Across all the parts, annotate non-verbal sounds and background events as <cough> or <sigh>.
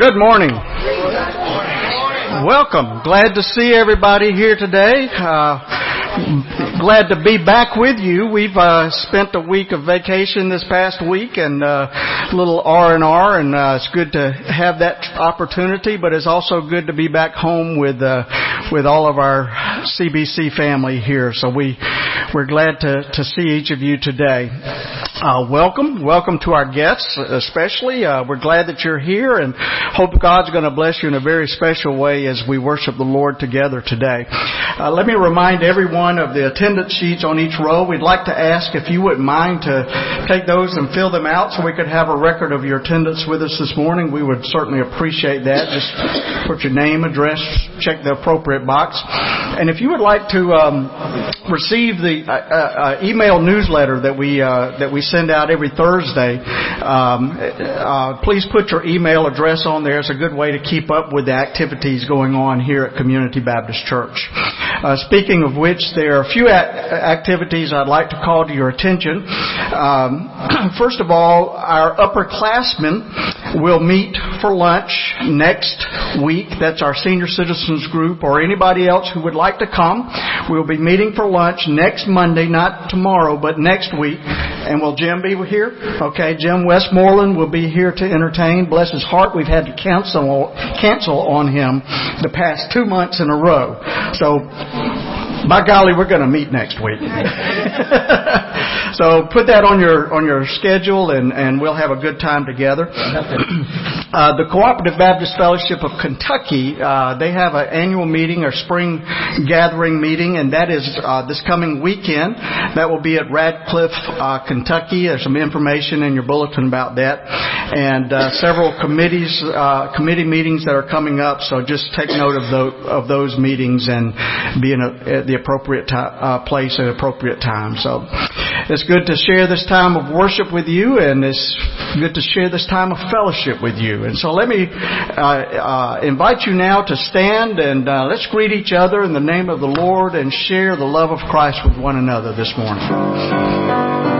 Good morning. Welcome. Glad to see everybody here today. Uh, glad to be back with you. We've uh, spent a week of vacation this past week and uh, a little R and R, and uh, it's good to have that opportunity. But it's also good to be back home with uh, with all of our CBC family here. So we we're glad to to see each of you today. Uh, welcome, welcome to our guests, especially. Uh, we're glad that you're here, and hope God's going to bless you in a very special way as we worship the Lord together today. Uh, let me remind everyone of the attendance sheets on each row. We'd like to ask if you wouldn't mind to take those and fill them out so we could have a record of your attendance with us this morning. We would certainly appreciate that. Just put your name, address, check the appropriate box, and if you would like to um, receive the uh, uh, email newsletter that we that we send out every Thursday. Um, uh, please put your email address on there. It's a good way to keep up with the activities going on here at Community Baptist Church. Uh, speaking of which, there are a few activities I'd like to call to your attention. Um, <clears throat> first of all, our upperclassmen will meet for lunch next week. That's our senior citizens group or anybody else who would like to come. We'll be meeting for lunch next Monday, not tomorrow, but next week. And will Jim be here? Okay, Jim Westmoreland will be here to entertain. Bless his heart, we've had to cancel cancel on him the past two months in a row. So by golly, we're going to meet next week. <laughs> so put that on your on your schedule, and and we'll have a good time together. uh, the Cooperative Baptist Fellowship of Kentucky, uh, they have an annual meeting, or spring gathering meeting, and that is uh, this coming weekend. That will be at Radcliff, uh, Kentucky. There's some information in your bulletin about that, and uh, several committees uh, committee meetings that are coming up. So just take note of those of those meetings and be in a, the appropriate uh, place at appropriate time. So it's good to share this time of worship with you, and it's good to share this time of fellowship with you. And so let me uh, uh, invite you now to stand and uh, let's greet each other in the name of the Lord and share the love of Christ with one another this morning.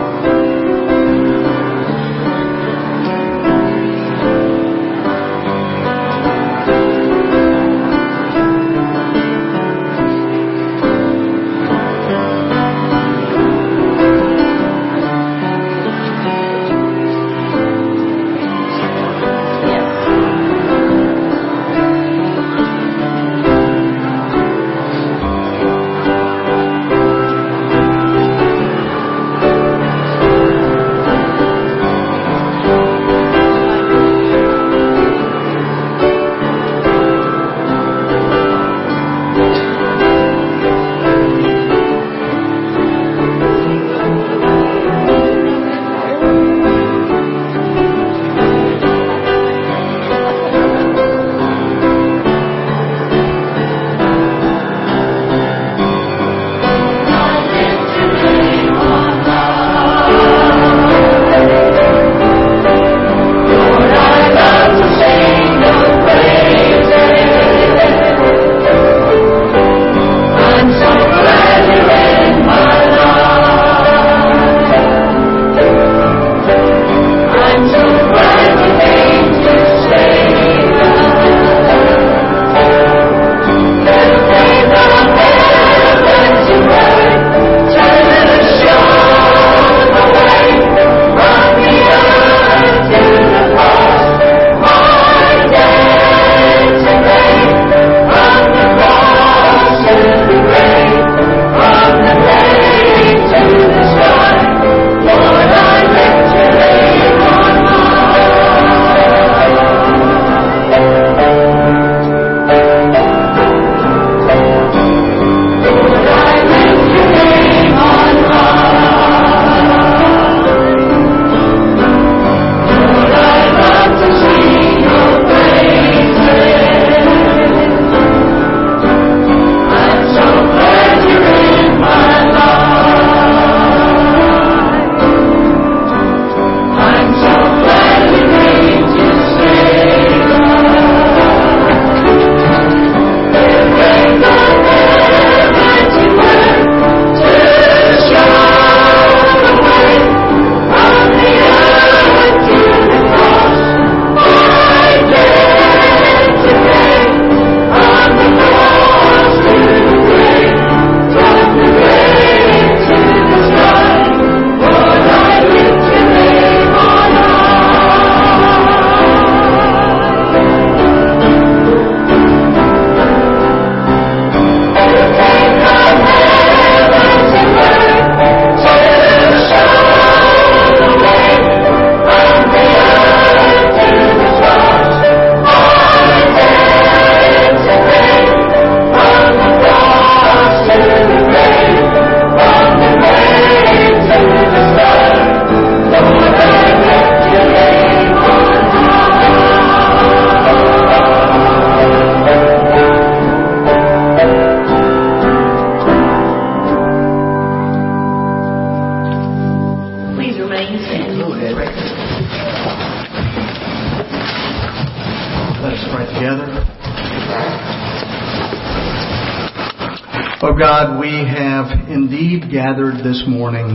Gathered this morning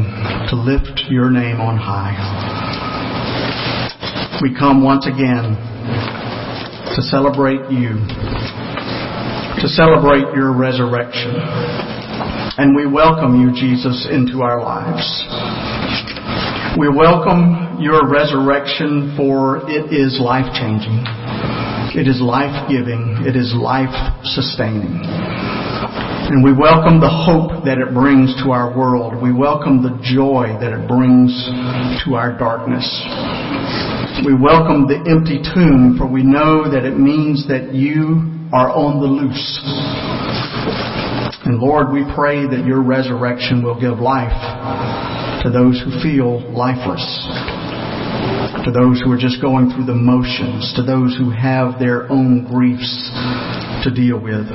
to lift your name on high. We come once again to celebrate you, to celebrate your resurrection. And we welcome you, Jesus, into our lives. We welcome your resurrection for it is life changing. It is life giving. It is life sustaining. And we welcome the hope that it brings to our world. We welcome the joy that it brings to our darkness. We welcome the empty tomb, for we know that it means that you are on the loose. And Lord, we pray that your resurrection will give life to those who feel lifeless, to those who are just going through the motions, to those who have their own griefs to deal with.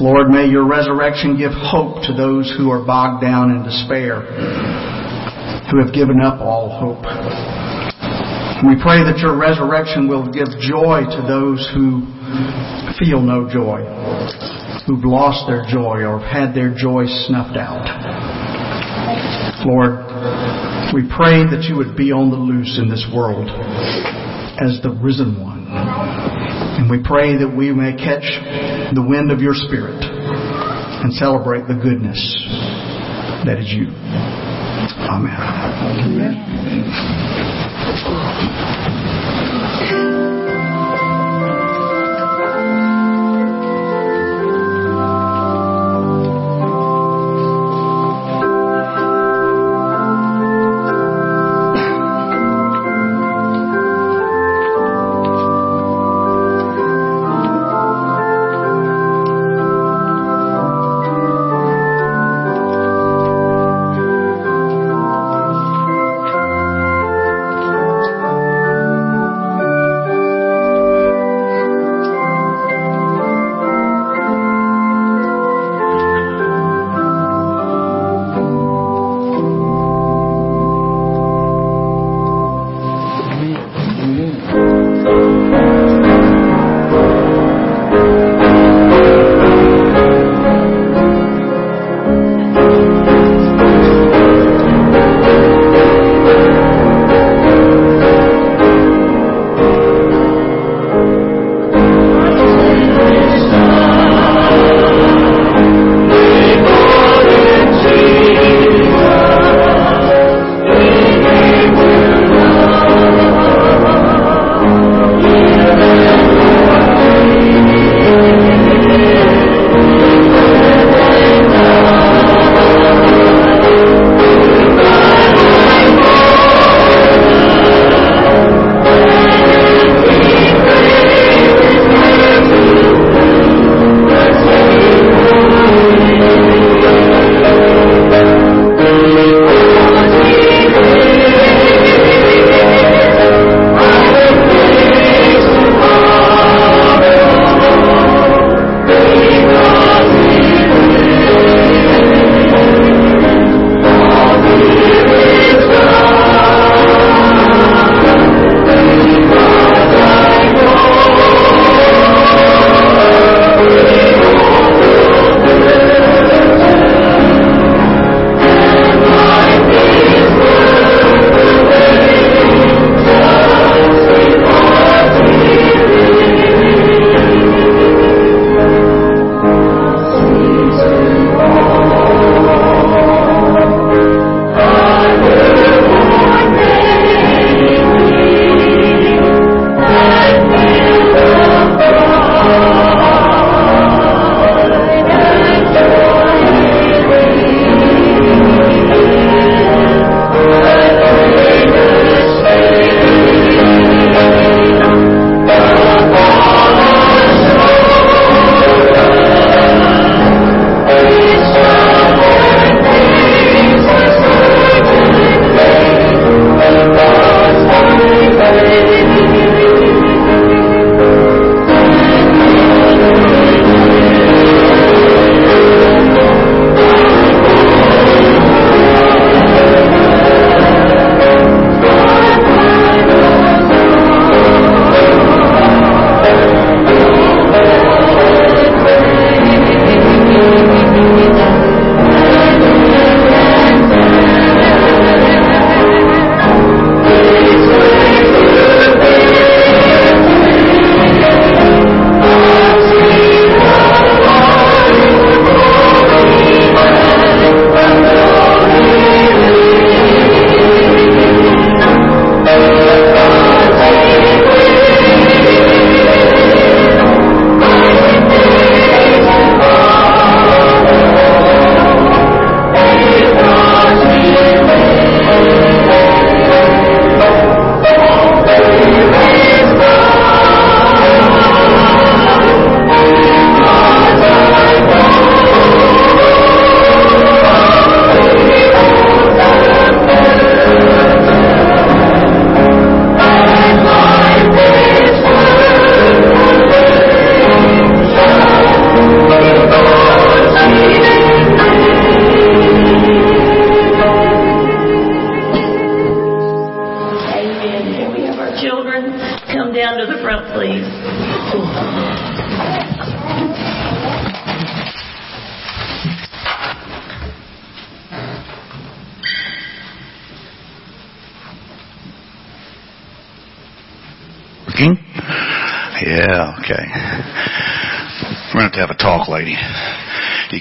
Lord, may your resurrection give hope to those who are bogged down in despair, who have given up all hope. We pray that your resurrection will give joy to those who feel no joy, who've lost their joy or have had their joy snuffed out. Lord, we pray that you would be on the loose in this world as the risen one. And we pray that we may catch the wind of your spirit and celebrate the goodness that is you. Amen. Amen.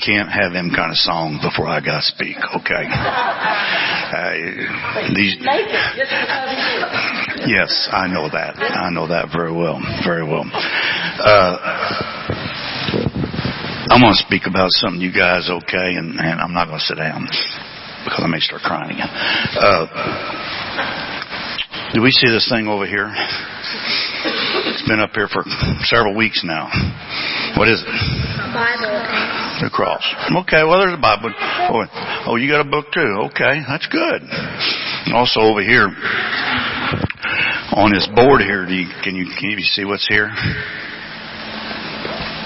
Can't have them kind of songs before I got to speak, okay? Uh, these, yes, I know that. I know that very well, very well. Uh, I'm going to speak about something, you guys, okay? And, and I'm not going to sit down because I may start crying again. Uh, do we see this thing over here? It's been up here for several weeks now. What is it? The cross. Okay, well there's a Bible. Oh, oh, you got a book too. Okay, that's good. Also over here, on this board here, do you, can you can you see what's here?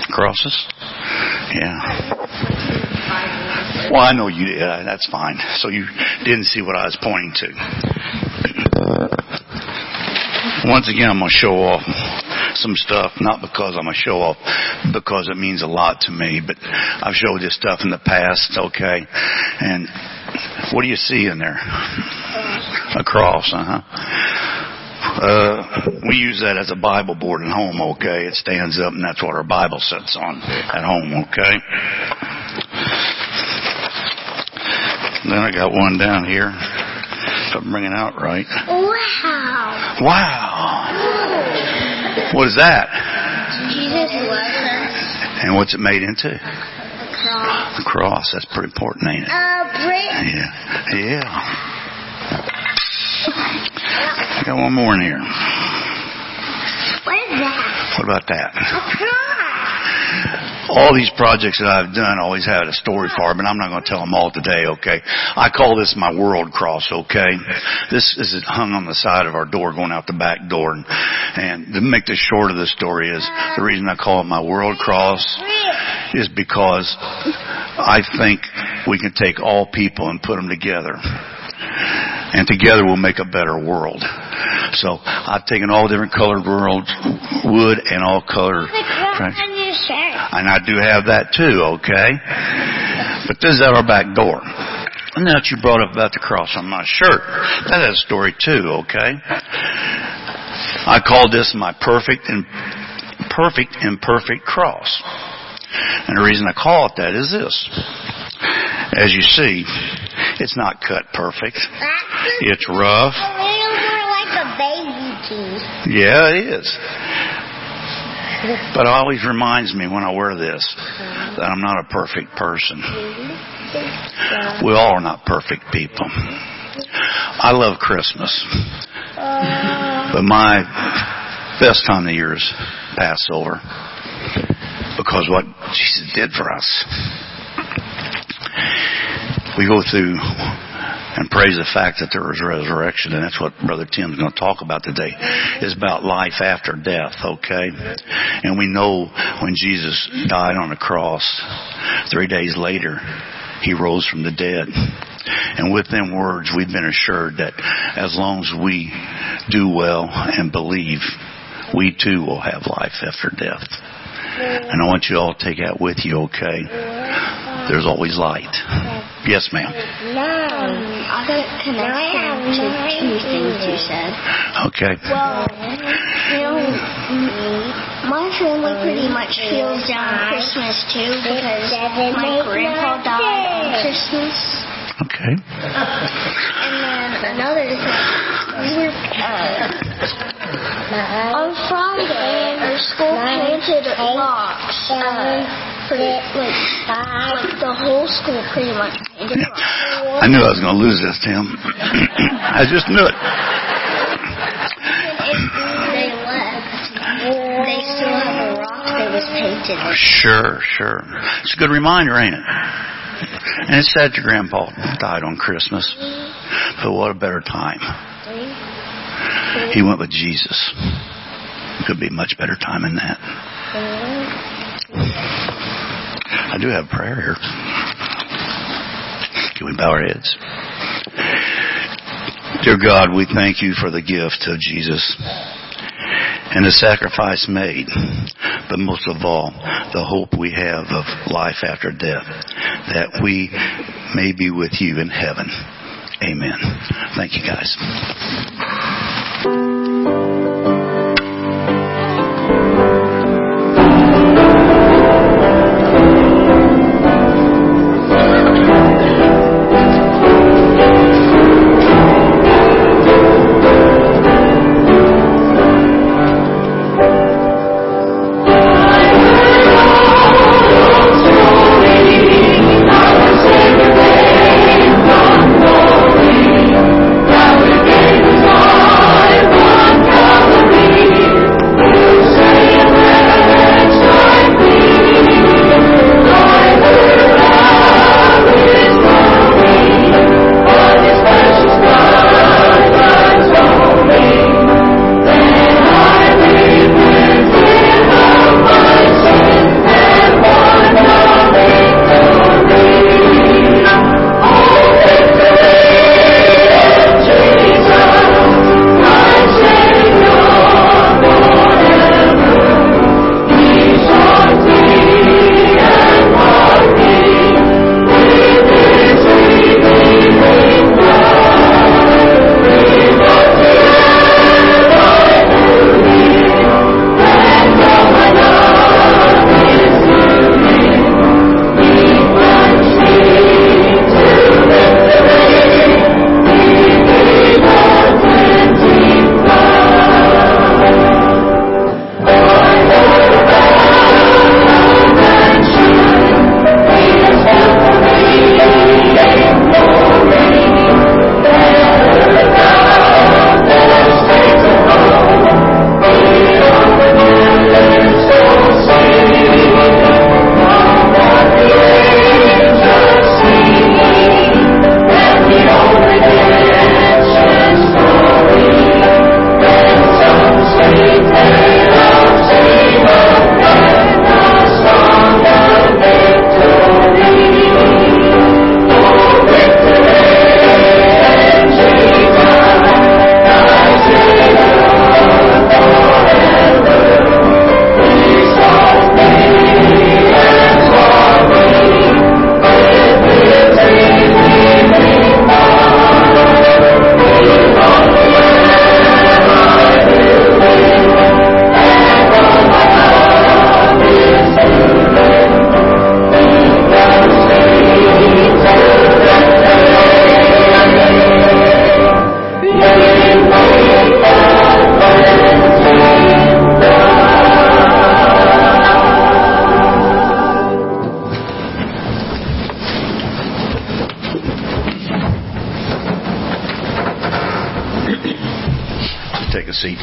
Crosses. Yeah. Well, I know you. Uh, that's fine. So you didn't see what I was pointing to. Once again, I'm going to show off some stuff, not because I'm a show off, because it means a lot to me. But I've showed this stuff in the past, okay? And what do you see in there? A cross, uh huh. Uh, we use that as a Bible board at home, okay? It stands up and that's what our Bible sits on at home, okay? Then I got one down here. If I'm bringing out right. Wow. Wow. What is that? Jesus loves us. And what's it made into? The cross. The cross. That's pretty important, ain't it? Uh. Yeah. Yeah. I got one more in here. What is that? What about that? All these projects that I've done always had a story for and I'm not going to tell them all today, okay? I call this my world cross, okay? This is hung on the side of our door going out the back door. And, and to make this short of the story is the reason I call it my world cross is because I think we can take all people and put them together. And together we'll make a better world. So I've taken all different colored worlds, wood and all color. The cross on your shirt. And I do have that too, okay? But this is at our back door. And now that you brought up about the cross on my shirt, that has a story too, okay? I call this my perfect and perfect imperfect cross. And the reason I call it that is this. As you see, it's not cut perfect. It's rough. a little more like a baby teeth. Yeah, it is. But it always reminds me when I wear this that I'm not a perfect person. We all are not perfect people. I love Christmas. But my best time of the year is Passover. Because what Jesus did for us. We go through and praise the fact that there is resurrection, and that's what Brother Tim's going to talk about today, is about life after death, okay? And we know when Jesus died on the cross, three days later, he rose from the dead. And with them words, we've been assured that as long as we do well and believe, we too will have life after death. And I want you all to take that with you, okay? There's always light. Yes, ma'am. No. I got a connection to two things you said. Okay. Well, you know, my family pretty much feels down on Christmas too because my grandpa died on Christmas. Okay. And then another thing, we were, uh, on Friday, our school planted rocks. Uh, like, the whole school pretty much. I knew I was going to lose this, Tim. <coughs> I just knew it. They left, they still have a rock that was painted. Oh, sure, sure. It's a good reminder, ain't it? And it's sad your grandpa died on Christmas. But what a better time. He went with Jesus. Could be a much better time than that. I do have prayer here. Can we bow our heads? Dear God, we thank you for the gift of Jesus. and the sacrifice made, but most of all, the hope we have of life after death, that we may be with you in heaven. Amen. Thank you guys.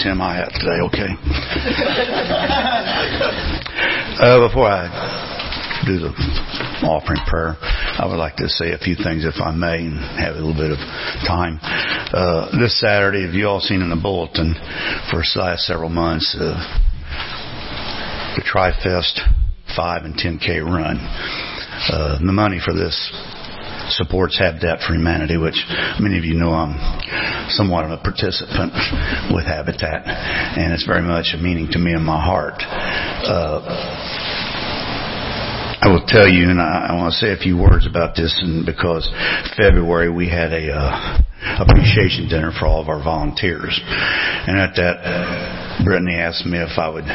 Take a seat, I have today, okay? <laughs> uh, before I do the offering prayer, I would like to say a few things, if I may, and have a little bit of time. Uh, this Saturday, have you all seen in the bulletin for the last several months uh, the TriFest 5 and 10K run? Uh, the money for this supports Habitat for Humanity, which many of you know I'm somewhat of a participant with Habitat, and it's very much a meaning to me in my heart. Uh, I will tell you, and I, I, want to say a few words about this, and because February we had a uh, appreciation dinner for all of our volunteers, and at that, Brittany asked me if I would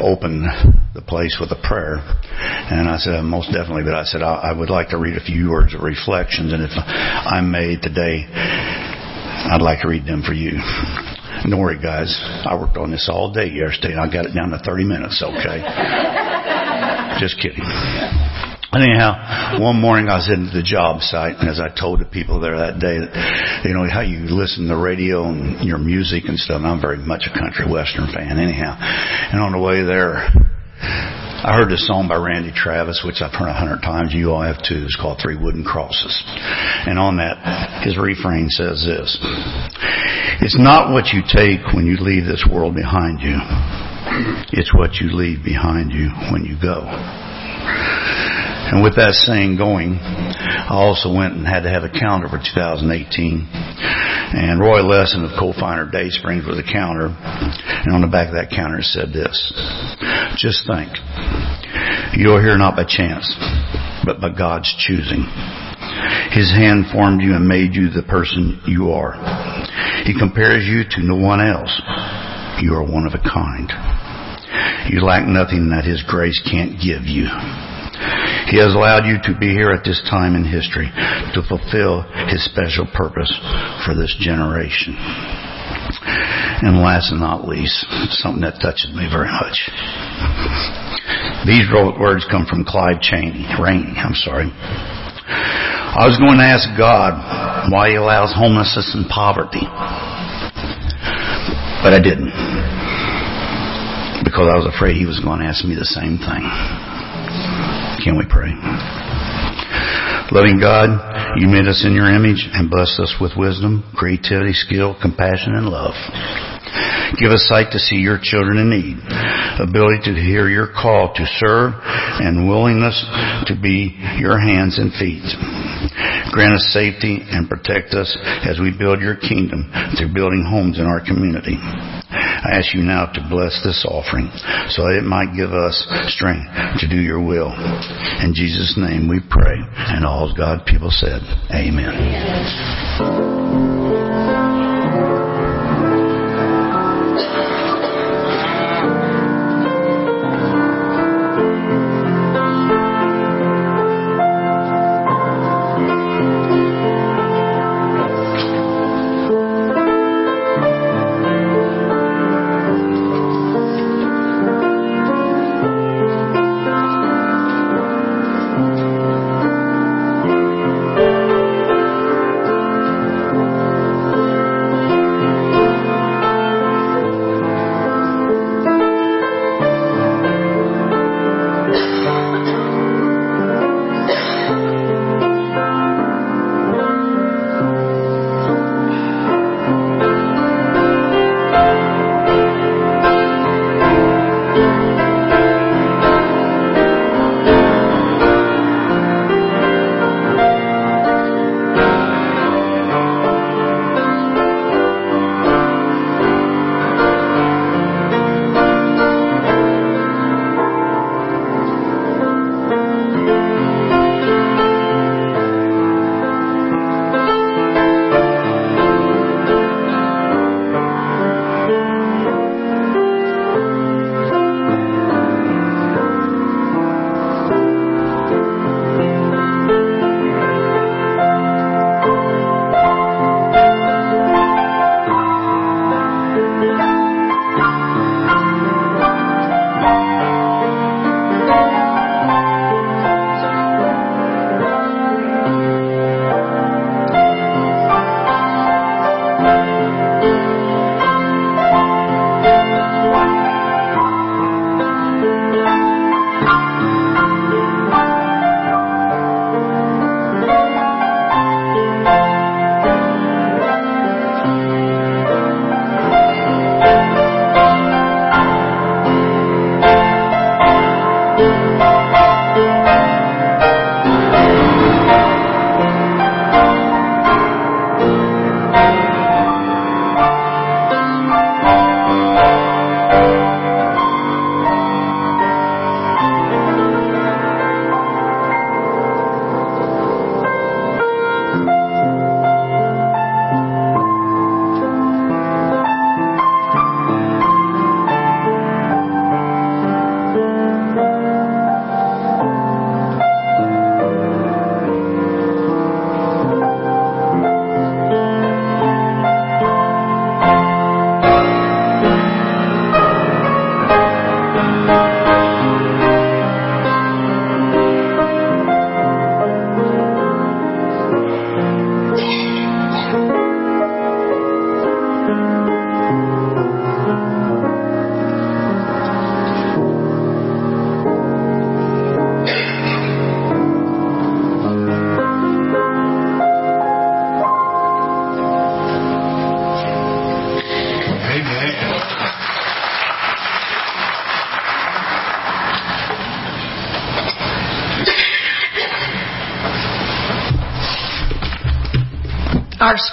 open the place with a prayer. And I said, most definitely, but I said, I, I would like to read a few words of reflections, and if I may today, I'd like to read them for you. Don't worry, guys. I worked on this all day yesterday, and I got it down to 30 minutes, okay? <laughs> Just kidding. Anyhow, one morning I was in the job site, and as I told the people there that day, you know, how you listen to the radio and your music and stuff, and I'm very much a country western fan, anyhow. And on the way there, I heard this song by Randy Travis, which I've heard a hundred times. You all have too. It's called Three Wooden Crosses. And on that, his refrain says this. It's not what you take when you leave this world behind you. It's what you leave behind you when you go. And with that saying going, I also went and had to have a calendar for 2018. And Roy Lessin of Coal Finder Day Springs was a counter. And on the back of that counter it said this. Just think. You are here not by chance, but by God's choosing. His hand formed you and made you the person you are. He compares you to no one else. You are one of a kind. You lack nothing that His grace can't give you. He has allowed you to be here at this time in history to fulfill His special purpose for this generation. And last and not least, something that touches me very much. These words come from Clyde Cheney, Rainey, I'm sorry. I was going to ask God why He allows homelessness and poverty. But I didn't. Because I was afraid He was going to ask me the same thing. Can we pray? Loving God, you made us in your image and blessed us with wisdom, creativity, skill, compassion, and love. Give us sight to see your children in need, ability to hear your call to serve, and willingness to be your hands and feet. Grant us safety and protect us as we build your kingdom through building homes in our community. I ask you now to bless this offering so that it might give us strength to do your will. In Jesus' name we pray. And all God people said, Amen. Our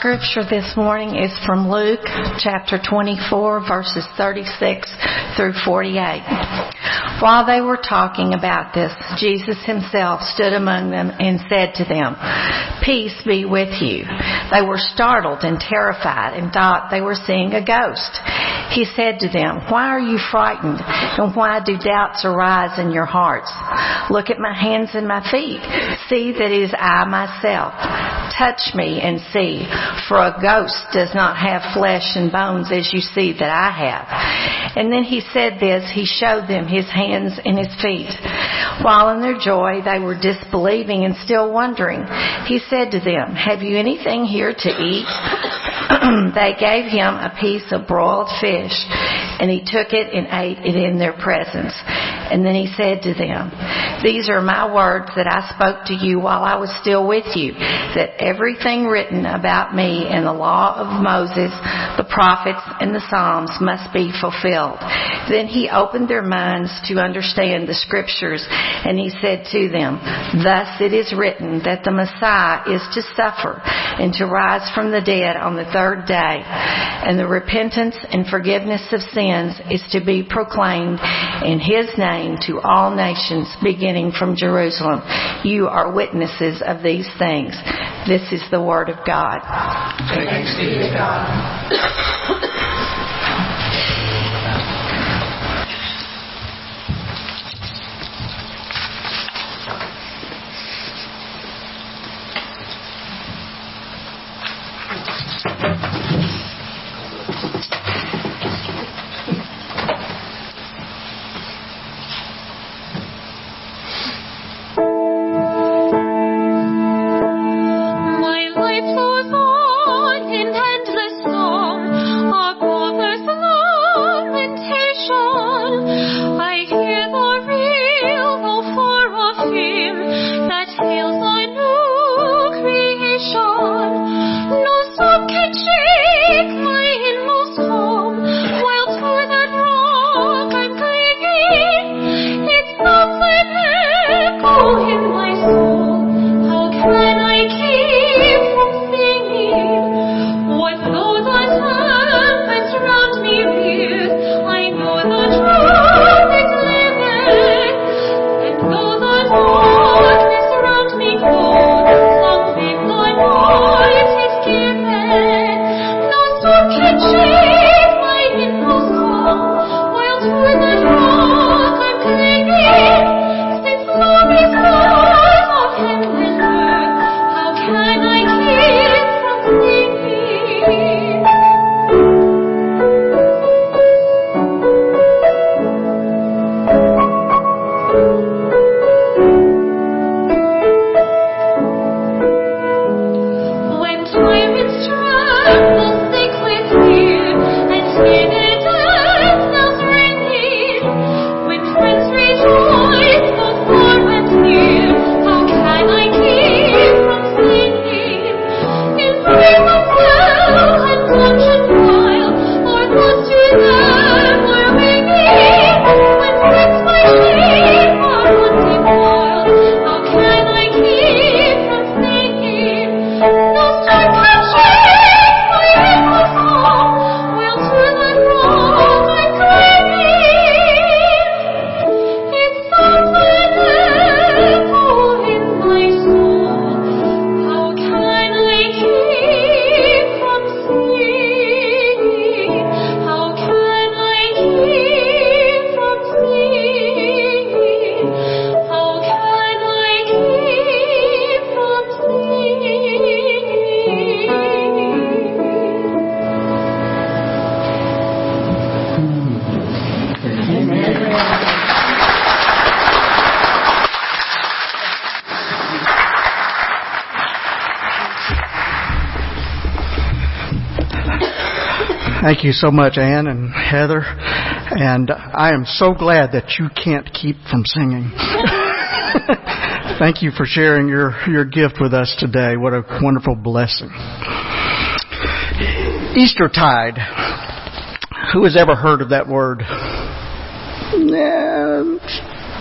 scripture this morning is from Luke chapter 24 verses 36 through 48. While they were talking about this, Jesus himself stood among them and said to them, Peace be with you. They were startled and terrified and thought they were seeing a ghost. He said to them, Why are you frightened and why do doubts arise in your hearts? Look at my hands and my feet. See that it is I myself. Touch me and see, for a ghost does not have flesh and bones as you see that I have. And then he said this, he showed them his hands and his feet. While in their joy they were disbelieving and still wondering, he said to them, Have you anything here to eat? <clears throat> they gave him a piece of broiled fish, and he took it and ate it in their presence. And then he said to them, These are my words that I spoke to you while I was still with you, that everything written about me in the law of Moses, the prophets, and the Psalms must be fulfilled. Then he opened their minds to understand the scriptures, and he said to them, Thus it is written that the Messiah is to suffer and to rise from the dead on the third day, and the repentance and forgiveness of sins is to be proclaimed in his name to all nations, beginning from Jerusalem. You are witnesses of these things. This is the word of God. Thanks be to God. Thank you so much, Ann and Heather. And I am so glad that you can't keep from singing. <laughs> Thank you for sharing your, your gift with us today. What a wonderful blessing. Eastertide. Who has ever heard of that word? Yeah,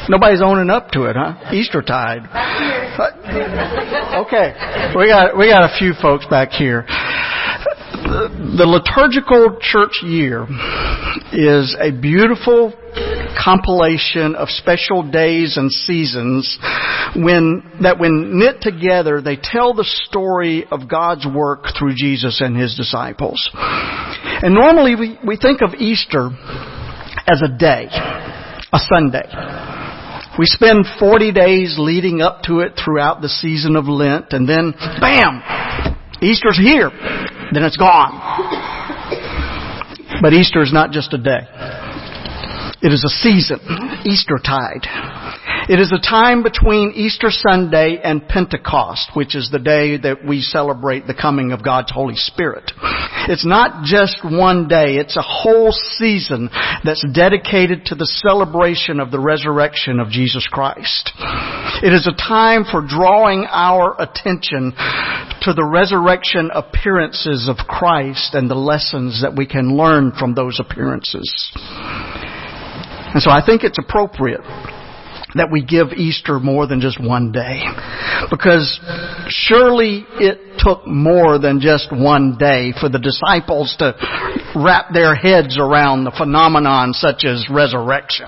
nobody's owning up to it, huh? Eastertide. Uh, okay, we got we got a few folks back here. The liturgical church year is a beautiful compilation of special days and seasons when, that when knit together, they tell the story of God's work through Jesus and His disciples. And normally we, we think of Easter as a day, a Sunday. We spend 40 days leading up to it throughout the season of Lent and then, bam! Easter's here. Then it's gone. <laughs> But Easter is not just a day. It is a season, Easter tide. It is a time between Easter Sunday and Pentecost, which is the day that we celebrate the coming of God's Holy Spirit. It's not just one day, it's a whole season that's dedicated to the celebration of the resurrection of Jesus Christ. It is a time for drawing our attention to the resurrection appearances of Christ and the lessons that we can learn from those appearances. And so I think it's appropriate that we give Easter more than just one day. Because surely it took more than just one day for the disciples to wrap their heads around the phenomenon such as resurrection.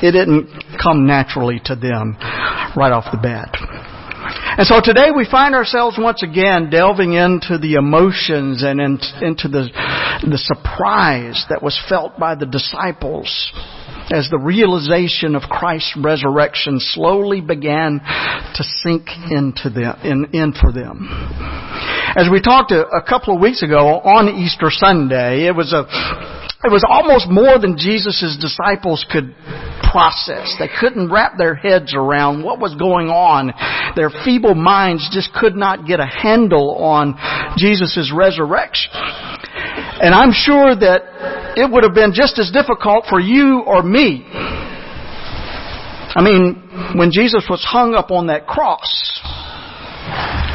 It didn't come naturally to them right off the bat. And so today we find ourselves once again delving into the emotions and into the, the surprise that was felt by the disciples as the realization of Christ's resurrection slowly began to sink into them, in, in for them. As we talked a, a couple of weeks ago on Easter Sunday, it was a, it was almost more than Jesus' disciples could process. They couldn't wrap their heads around what was going on. Their feeble minds just could not get a handle on Jesus' resurrection. And I'm sure that it would have been just as difficult for you or me. I mean, when Jesus was hung up on that cross,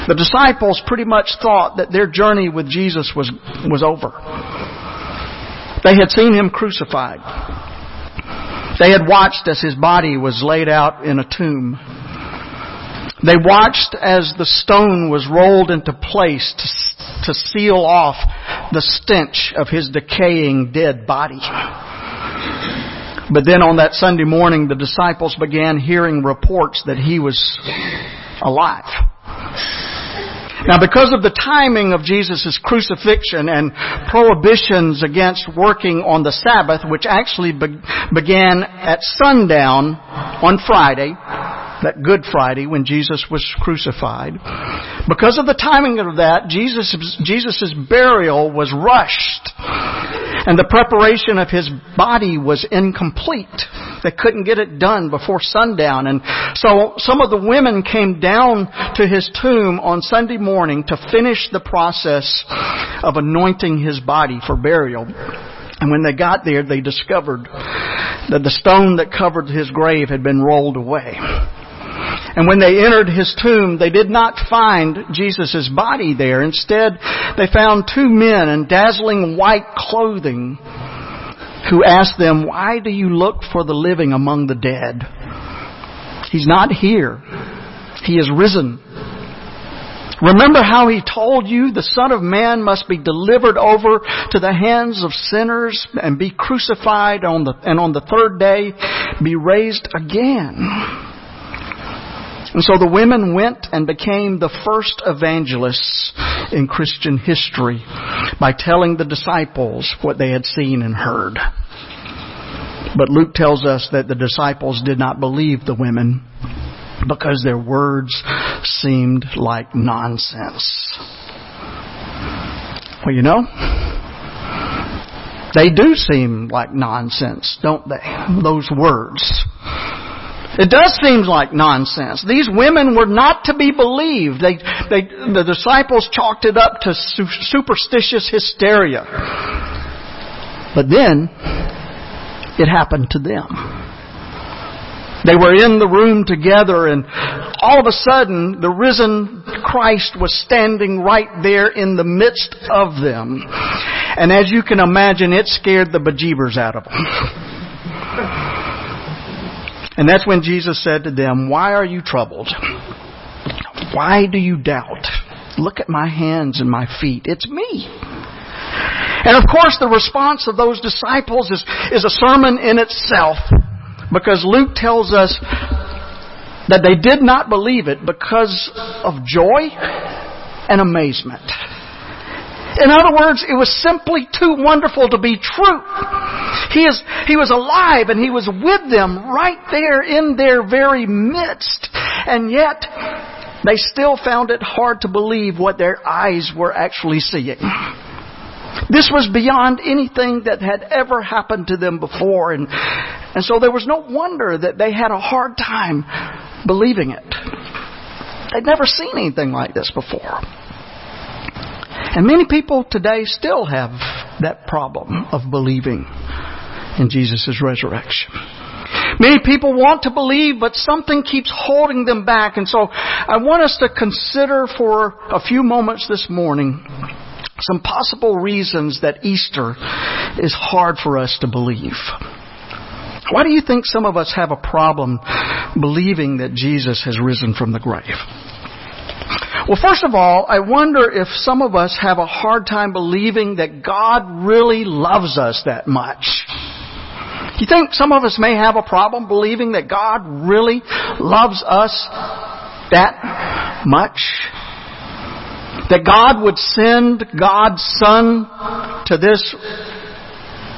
the disciples pretty much thought that their journey with Jesus was, was over. They had seen him crucified. They had watched as his body was laid out in a tomb. They watched as the stone was rolled into place to, to seal off the stench of his decaying dead body. But then on that Sunday morning, the disciples began hearing reports that he was alive. Now because of the timing of Jesus' crucifixion and prohibitions against working on the Sabbath, which actually be- began at sundown on Friday, that Good Friday when Jesus was crucified. Because of the timing of that, Jesus' Jesus' burial was rushed. And the preparation of his body was incomplete. They couldn't get it done before sundown. And so some of the women came down to his tomb on Sunday morning to finish the process of anointing his body for burial. And when they got there, they discovered that the stone that covered his grave had been rolled away. And when they entered his tomb, they did not find Jesus' body there. Instead, they found two men in dazzling white clothing who asked them, why do you look for the living among the dead? He's not here. He is risen. Remember how he told you the Son of Man must be delivered over to the hands of sinners and be crucified on the, and on the third day be raised again. And so the women went and became the first evangelists in Christian history by telling the disciples what they had seen and heard. But Luke tells us that the disciples did not believe the women because their words seemed like nonsense. Well, you know, they do seem like nonsense, don't they? Those words. It does seem like nonsense. These women were not to be believed. They, they, the disciples chalked it up to superstitious hysteria. But then, it happened to them. They were in the room together and all of a sudden the risen Christ was standing right there in the midst of them. And as you can imagine, it scared the bejeebers out of them. And that's when Jesus said to them, Why are you troubled? Why do you doubt? Look at my hands and my feet. It's me. And of course, the response of those disciples is, is a sermon in itself because Luke tells us that they did not believe it because of joy and amazement. In other words, it was simply too wonderful to be true. He is, he was alive and he was with them right there in their very midst. And yet, they still found it hard to believe what their eyes were actually seeing. This was beyond anything that had ever happened to them before, and, and so there was no wonder that they had a hard time believing it. They'd never seen anything like this before. And many people today still have that problem of believing in Jesus' resurrection. Many people want to believe, but something keeps holding them back. And so I want us to consider for a few moments this morning some possible reasons that Easter is hard for us to believe. Why do you think some of us have a problem believing that Jesus has risen from the grave? Well, first of all, I wonder if some of us have a hard time believing that God really loves us that much. You think some of us may have a problem believing that God really loves us that much? That God would send God's Son to this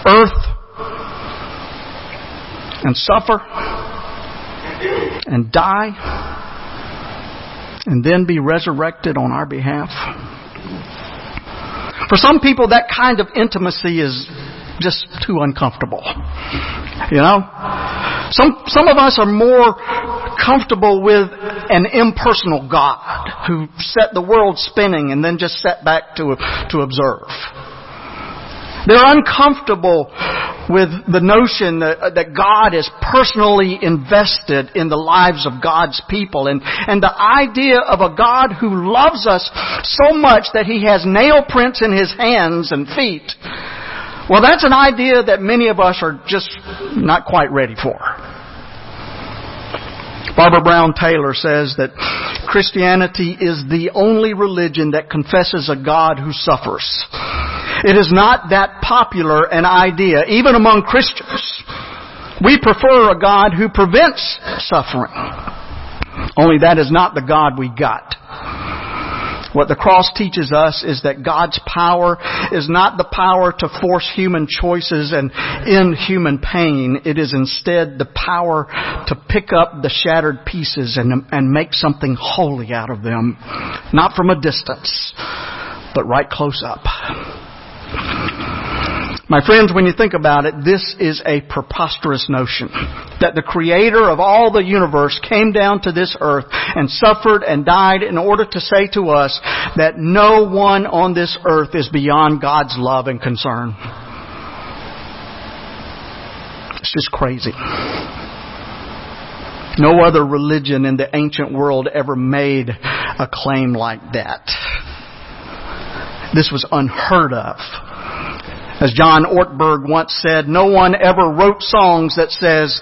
earth and suffer and die and then be resurrected on our behalf. For some people, that kind of intimacy is just too uncomfortable. You know? Some, some of us are more comfortable with an impersonal God who set the world spinning and then just sat back to, to observe. They're uncomfortable with the notion that, uh, that, God is personally invested in the lives of God's people and, and the idea of a God who loves us so much that He has nail prints in His hands and feet. Well, that's an idea that many of us are just not quite ready for. Barbara Brown Taylor says that Christianity is the only religion that confesses a God who suffers. It is not that popular an idea, even among Christians. We prefer a God who prevents suffering. Only that is not the God we got. What the cross teaches us is that God's power is not the power to force human choices and end human pain. It is instead the power to pick up the shattered pieces and, and make something holy out of them. Not from a distance, but right close up. My friends, when you think about it, this is a preposterous notion. That the creator of all the universe came down to this earth and suffered and died in order to say to us that no one on this earth is beyond God's love and concern. It's just crazy. No other religion in the ancient world ever made a claim like that. This was unheard of. As John Ortberg once said, no one ever wrote songs that says,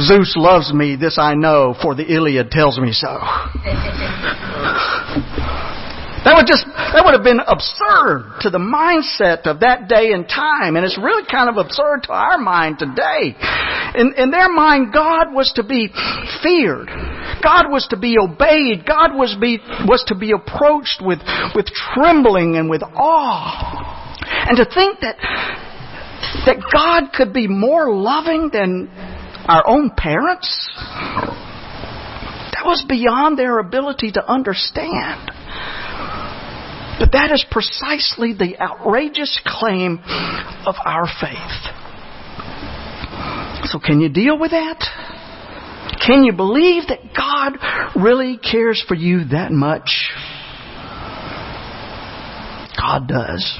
Zeus loves me, this I know, for the Iliad tells me so. <laughs> That would just, that would have been absurd to the mindset of that day and time, and it's really kind of absurd to our mind today. In, in their mind, God was to be feared. God was to be obeyed. God was, be, was to be approached with, with trembling and with awe. And to think that, that God could be more loving than our own parents, that was beyond their ability to understand. That is precisely the outrageous claim of our faith. So can you deal with that? Can you believe that God really cares for you that much? God does.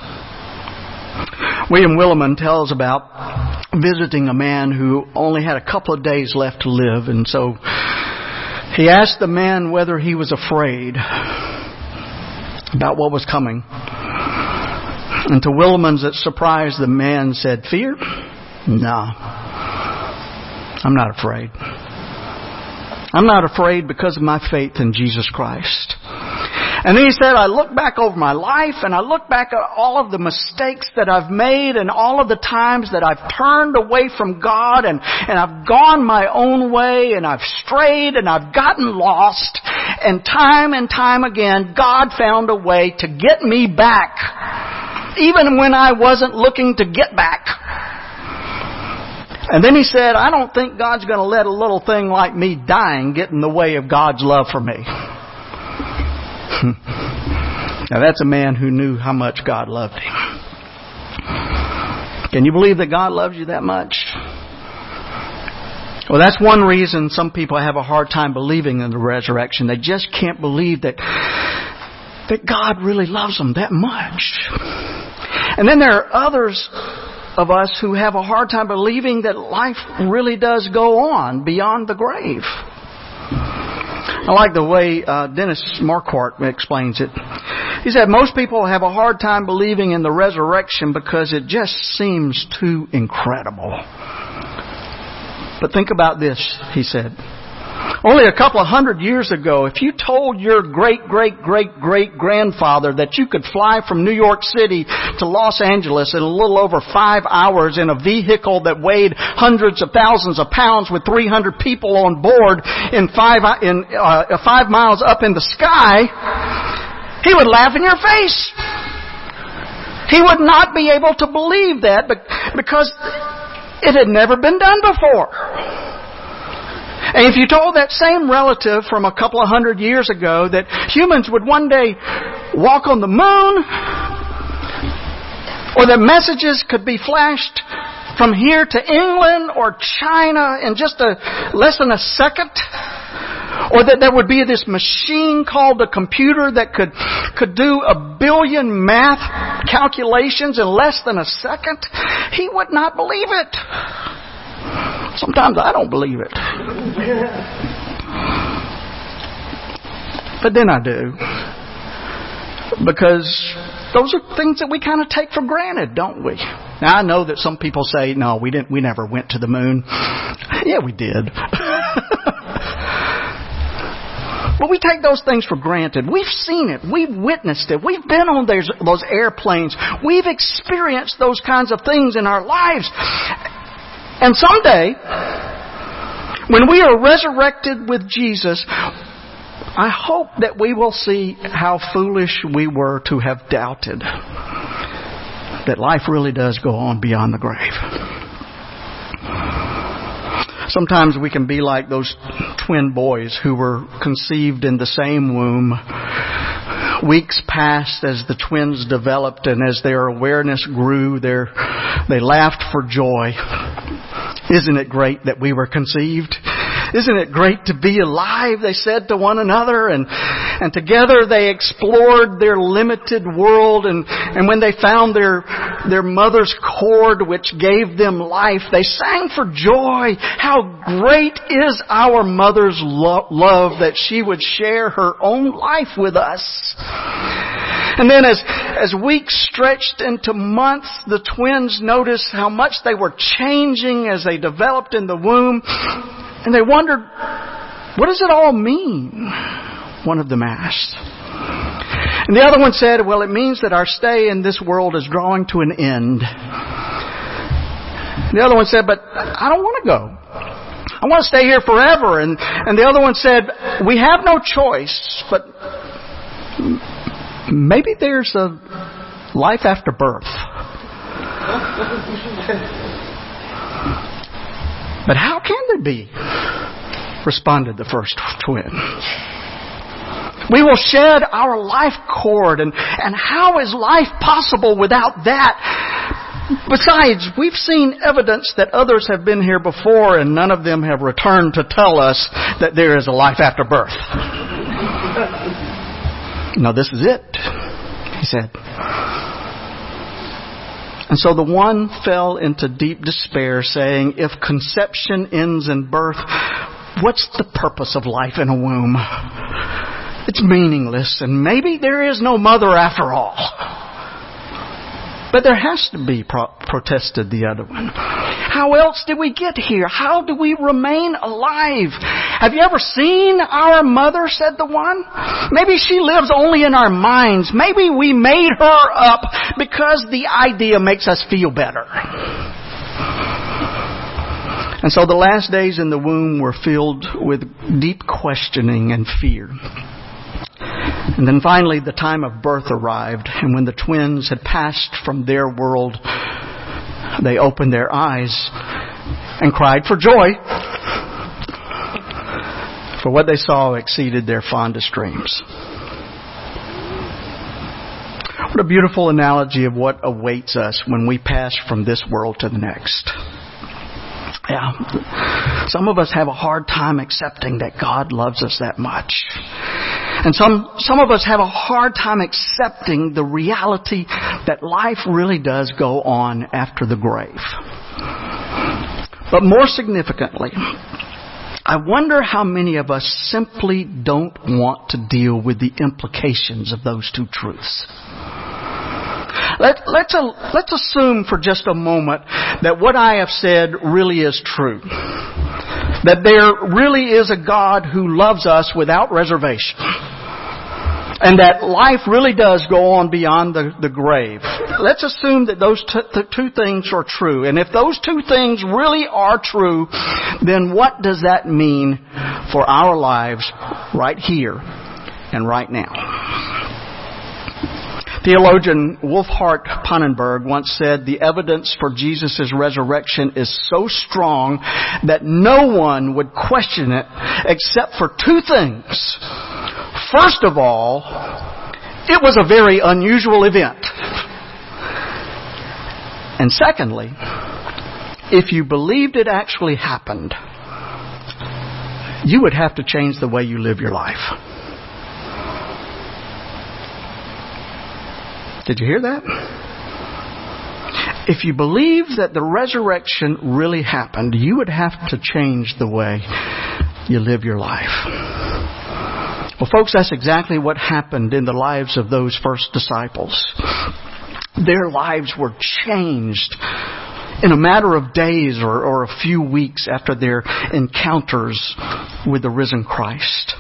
William Willimon tells about visiting a man who only had a couple of days left to live, and so he asked the man whether he was afraid about what was coming. And to Willimon's surprise, the man said, Fear? No. I'm not afraid. I'm not afraid because of my faith in Jesus Christ. And then he said, I look back over my life and I look back at all of the mistakes that I've made and all of the times that I've turned away from God and, and I've gone my own way and I've strayed and I've gotten lost. And time and time again, God found a way to get me back. Even when I wasn't looking to get back. And then he said, I don't think God's going to let a little thing like me dying get in the way of God's love for me. <laughs> now that's a man who knew how much God loved him. Can you believe that God loves you that much? Well, that's one reason some people have a hard time believing in the resurrection. They just can't believe that that God really loves them that much. And then there are others of us who have a hard time believing that life really does go on beyond the grave. I like the way uh, Dennis Marquardt explains it. He said most people have a hard time believing in the resurrection because it just seems too incredible. But think about this, he said. Only a couple of hundred years ago, if you told your great, great, great, great grandfather that you could fly from New York City to Los Angeles in a little over five hours in a vehicle that weighed hundreds of thousands of pounds with 300 people on board in five, in, uh, five miles up in the sky, he would laugh in your face. He would not be able to believe that because it had never been done before. And if you told that same relative from a couple of hundred years ago that humans would one day walk on the moon, or that messages could be flashed from here to England or China in just a less than a second, or that there would be this machine called a computer that could could do a billion math calculations in less than a second, he would not believe it. Sometimes I don't believe it. But then I do. Because those are things that we kind of take for granted, don't we? Now I know that some people say, no, we didn't, we never went to the moon. <laughs> Yeah, we did. <laughs> But we take those things for granted. We've seen it. We've witnessed it. We've been on those, those airplanes. We've experienced those kinds of things in our lives. And someday, when we are resurrected with Jesus, I hope that we will see how foolish we were to have doubted that life really does go on beyond the grave. Sometimes we can be like those twin boys who were conceived in the same womb. Weeks passed as the twins developed and as their awareness grew, their, they laughed for joy. Isn't it great that we were conceived? Isn't it great to be alive? They said to one another and, and together they explored their limited world and, and when they found their, their mother's cord which gave them life, they sang for joy. How great is our mother's lo- love that she would share her own life with us. And then as, as weeks stretched into months, the twins noticed how much they were changing as they developed in the womb. And they wondered, what does it all mean? One of them asked. And the other one said, well, it means that our stay in this world is drawing to an end. The other one said, but I don't want to go. I want to stay here forever. And, and the other one said, we have no choice, but maybe there's a life after birth. But how can there be? Responded the first twin. We will shed our life cord and, and how is life possible without that? Besides, we've seen evidence that others have been here before and none of them have returned to tell us that there is a life after birth. no, this is it, he said. And so the one fell into deep despair, saying, If conception ends in birth, what's the purpose of life in a womb? It's meaningless, and maybe there is no mother after all. But there has to be, pro- protested the other one. How else did we get here? How do we remain alive? Have you ever seen our mother, said the one? Maybe she lives only in our minds. Maybe we made her up because the idea makes us feel better. And so the last days in the womb were filled with deep questioning and fear. And then finally the time of birth arrived, and when the twins had passed from their world, they opened their eyes and cried for joy. For what they saw exceeded their fondest dreams. What a beautiful analogy of what awaits us when we pass from this world to the next. Yeah. Some of us have a hard time accepting that God loves us that much. And some, some of us have a hard time accepting the reality that life really does go on after the grave. But more significantly, I wonder how many of us simply don't want to deal with the implications of those two truths. Let, let's, uh, let's assume for just a moment that what I have said really is true. That there really is a God who loves us without reservation. And that life really does go on beyond the, the grave. Let's assume that those t- the two things are true. And if those two things really are true, then what does that mean for our lives right here and right now? Theologian Wolfhart Pannenberg once said, the evidence for Jesus' resurrection is so strong that no one would question it except for two things. First of all, it was a very unusual event. And secondly, if you believed it actually happened, you would have to change the way you live your life. Did you hear that? If you believe that the resurrection really happened, you would have to change the way you live your life. Well, folks, that's exactly what happened in the lives of those first disciples. Their lives were changed in a matter of days or, or, a few weeks after their encounters with the risen Christ.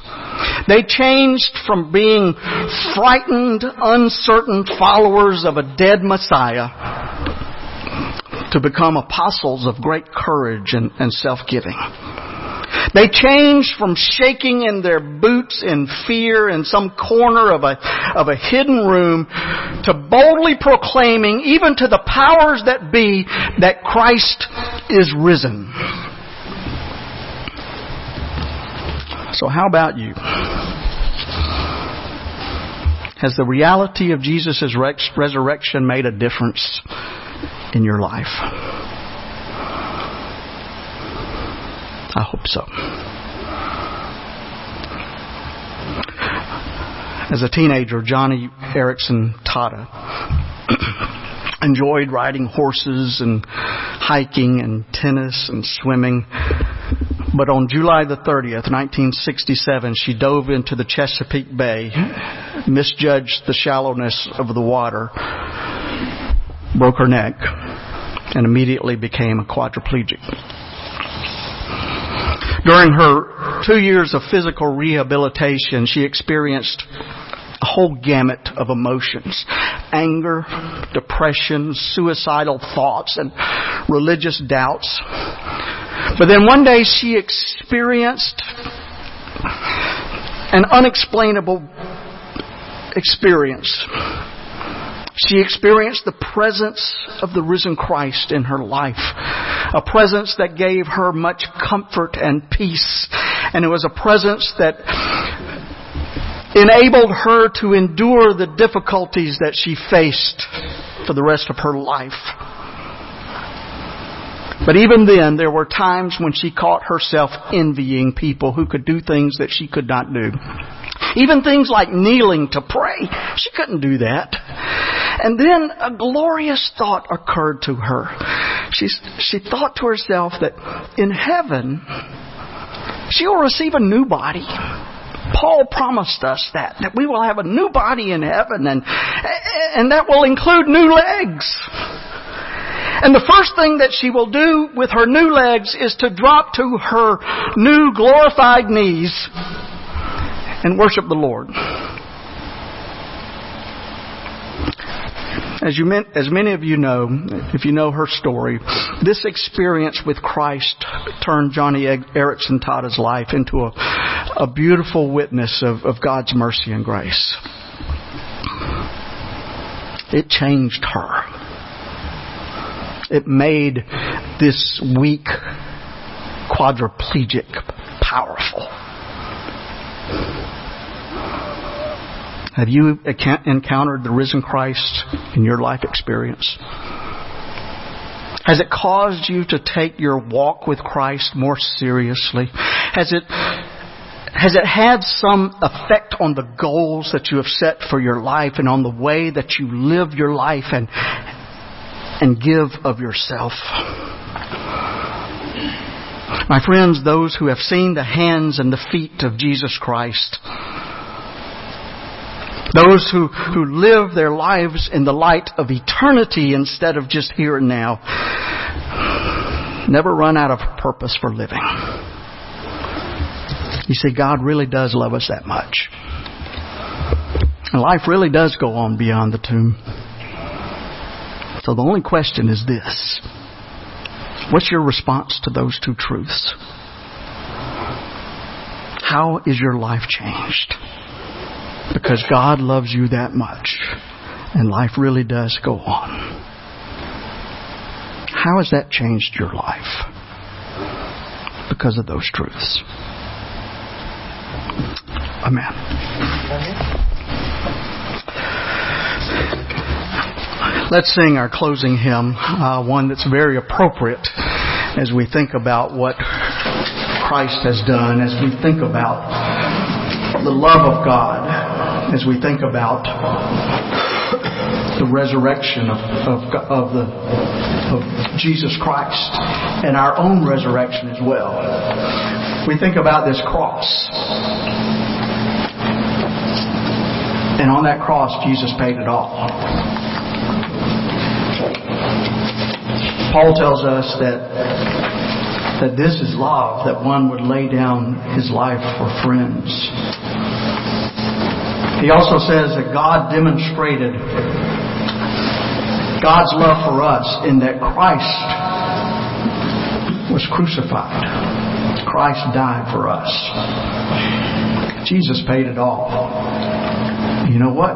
They changed from being frightened, uncertain followers of a dead Messiah to become apostles of great courage and, and self-giving. They changed from shaking in their boots in fear in some corner of a, of a hidden room to boldly proclaiming, even to the powers that be, that Christ is risen. So how about you? Has the reality of Jesus' resurrection made a difference in your life? I hope so. As a teenager, Joni Eareckson Tada enjoyed riding horses and hiking and tennis and swimming. But on July the 30th, 1967, she dove into the Chesapeake Bay, misjudged the shallowness of the water, broke her neck, and immediately became a quadriplegic. During her two years of physical rehabilitation, she experienced a whole gamut of emotions. Anger, depression, suicidal thoughts, and religious doubts. But then one day she experienced an unexplainable experience. She experienced the presence of the risen Christ in her life. A presence that gave her much comfort and peace. And it was a presence that enabled her to endure the difficulties that she faced for the rest of her life. But even then, there were times when she caught herself envying people who could do things that she could not do. Even things like kneeling to pray. She couldn't do that. And then a glorious thought occurred to her. She, she thought to herself that in heaven, she will receive a new body. Paul promised us that, that we will have a new body in heaven and, and that will include new legs. And the first thing that she will do with her new legs is to drop to her new glorified knees and worship the Lord. As, you, as many of you know, if you know her story, this experience with Christ turned Joni Eareckson Tada's life into a, a beautiful witness of, of God's mercy and grace. It changed her. It made this weak quadriplegic powerful. Have you encountered the risen Christ in your life experience? Has it caused you to take your walk with Christ more seriously? Has it has it had some effect on the goals that you have set for your life and on the way that you live your life and and give of yourself? My friends, those who have seen the hands and the feet of Jesus Christ those who, who live their lives in the light of eternity instead of just here and now never run out of purpose for living. You see, God really does love us that much. And life really does go on beyond the tomb. So the only question is this. What's your response to those two truths? How is your life changed? Because God loves you that much. And life really does go on. How has that changed your life? Because of those truths. Amen. Let's sing our closing hymn, uh, one that's very appropriate as we think about what Christ has done, as we think about the love of God as we think about the resurrection of, of, of, the, of Jesus Christ and our own resurrection as well. We think about this cross. And on that cross, Jesus paid it all. Paul tells us that, that this is love, that one would lay down his life for friends. He also says that God demonstrated God's love for us in that Christ was crucified. Christ died for us. Jesus paid it all. You know what?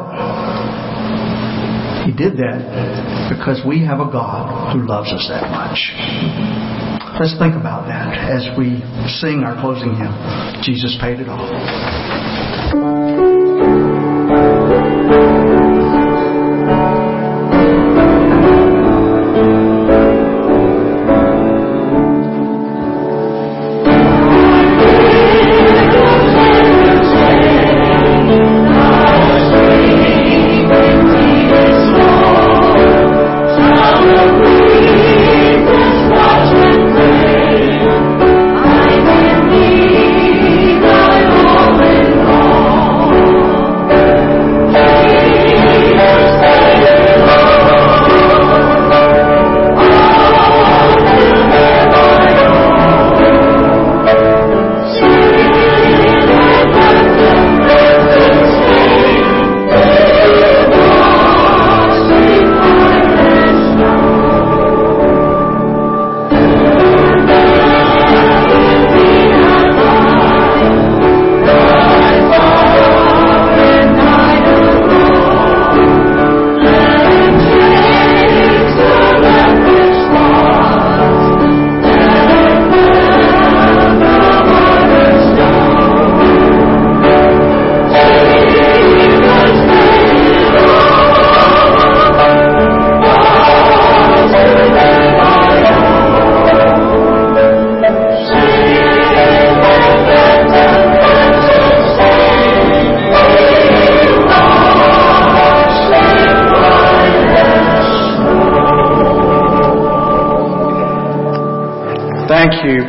He did that because we have a God who loves us that much. Let's think about that as we sing our closing hymn. Jesus paid it all.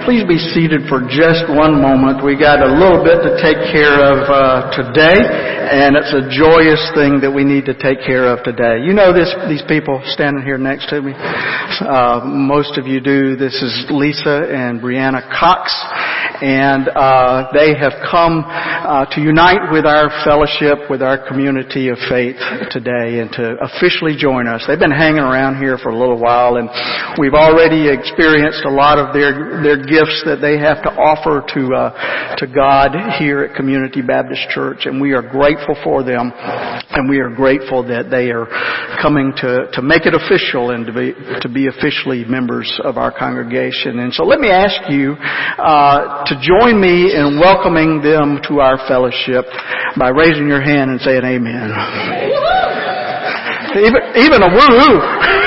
Please be seated for just one moment. We got a little bit to take care of uh, today. and it's a joyous thing that we need to take care of today. You know this, these people standing here next to me. Uh, most of you do. This is Lisa and Brianna Cox, and uh, they have come uh, to unite with our fellowship, with our community of faith today, and to officially join us. They've been hanging around here for a little while, and we've already experienced a lot of their their gifts that they have to offer to uh, to God here at Community Baptist Church, and we are grateful for them, and we are grateful that they are coming to to make it official and to be to be officially members of our congregation. And so, let me ask you uh, to join me in welcoming them to our fellowship by raising your hand and saying Amen. Even even a woo.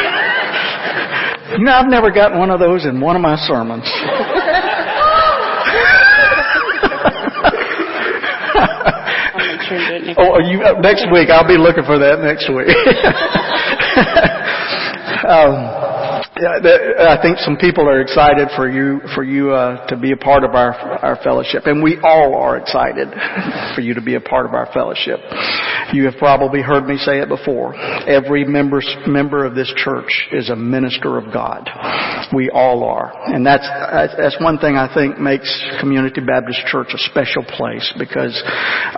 You know, I've never gotten one of those in one of my sermons. Oh, you uh, next week? I'll be looking for that next week. <laughs> <laughs> <laughs> um, I think some people are excited for you for you uh, to be a part of our our fellowship, and we all are excited <laughs> for you to be a part of our fellowship. You have probably heard me say it before. Every member member of this church is a minister of God. We all are, and that's that's one thing I think makes Community Baptist Church a special place because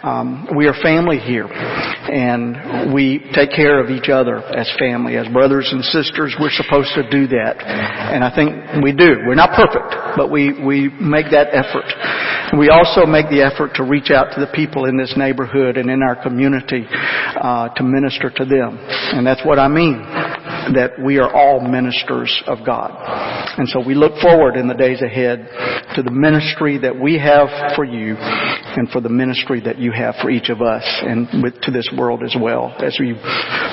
um, we are family here, and we take care of each other as family, as brothers and sisters. We're supposed to do that. And I think we do. We're not perfect, but we, we make that effort. We also make the effort to reach out to the people in this neighborhood and in our community uh, to minister to them. And that's what I mean that we are all ministers of God. And so we look forward in the days ahead to the ministry that we have for you and for the ministry that you have for each of us and with, to this world as well as you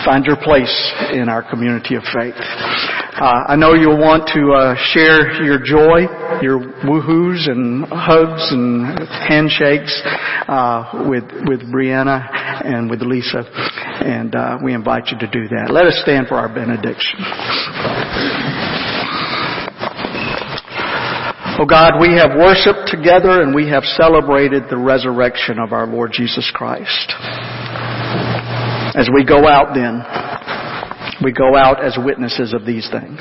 find your place in our community of faith. Uh, I know you'll want to uh, share your joy, your woohoos and hugs and handshakes uh, with with Brianna and with Lisa, and uh, we invite you to do that. Let us stand for our benediction. Oh God, we have worshiped together and we have celebrated the resurrection of our Lord Jesus Christ. As we go out then, we go out as witnesses of these things.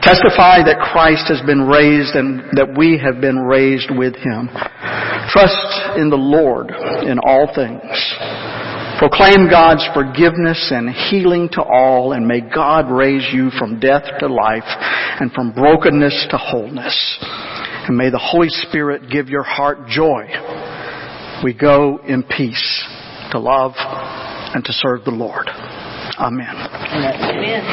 Testify that Christ has been raised and that we have been raised with Him. Trust in the Lord in all things. Proclaim God's forgiveness and healing to all and may God raise you from death to life and from brokenness to wholeness. And may the Holy Spirit give your heart joy. We go in peace to love and to serve the Lord. Amen. Amen.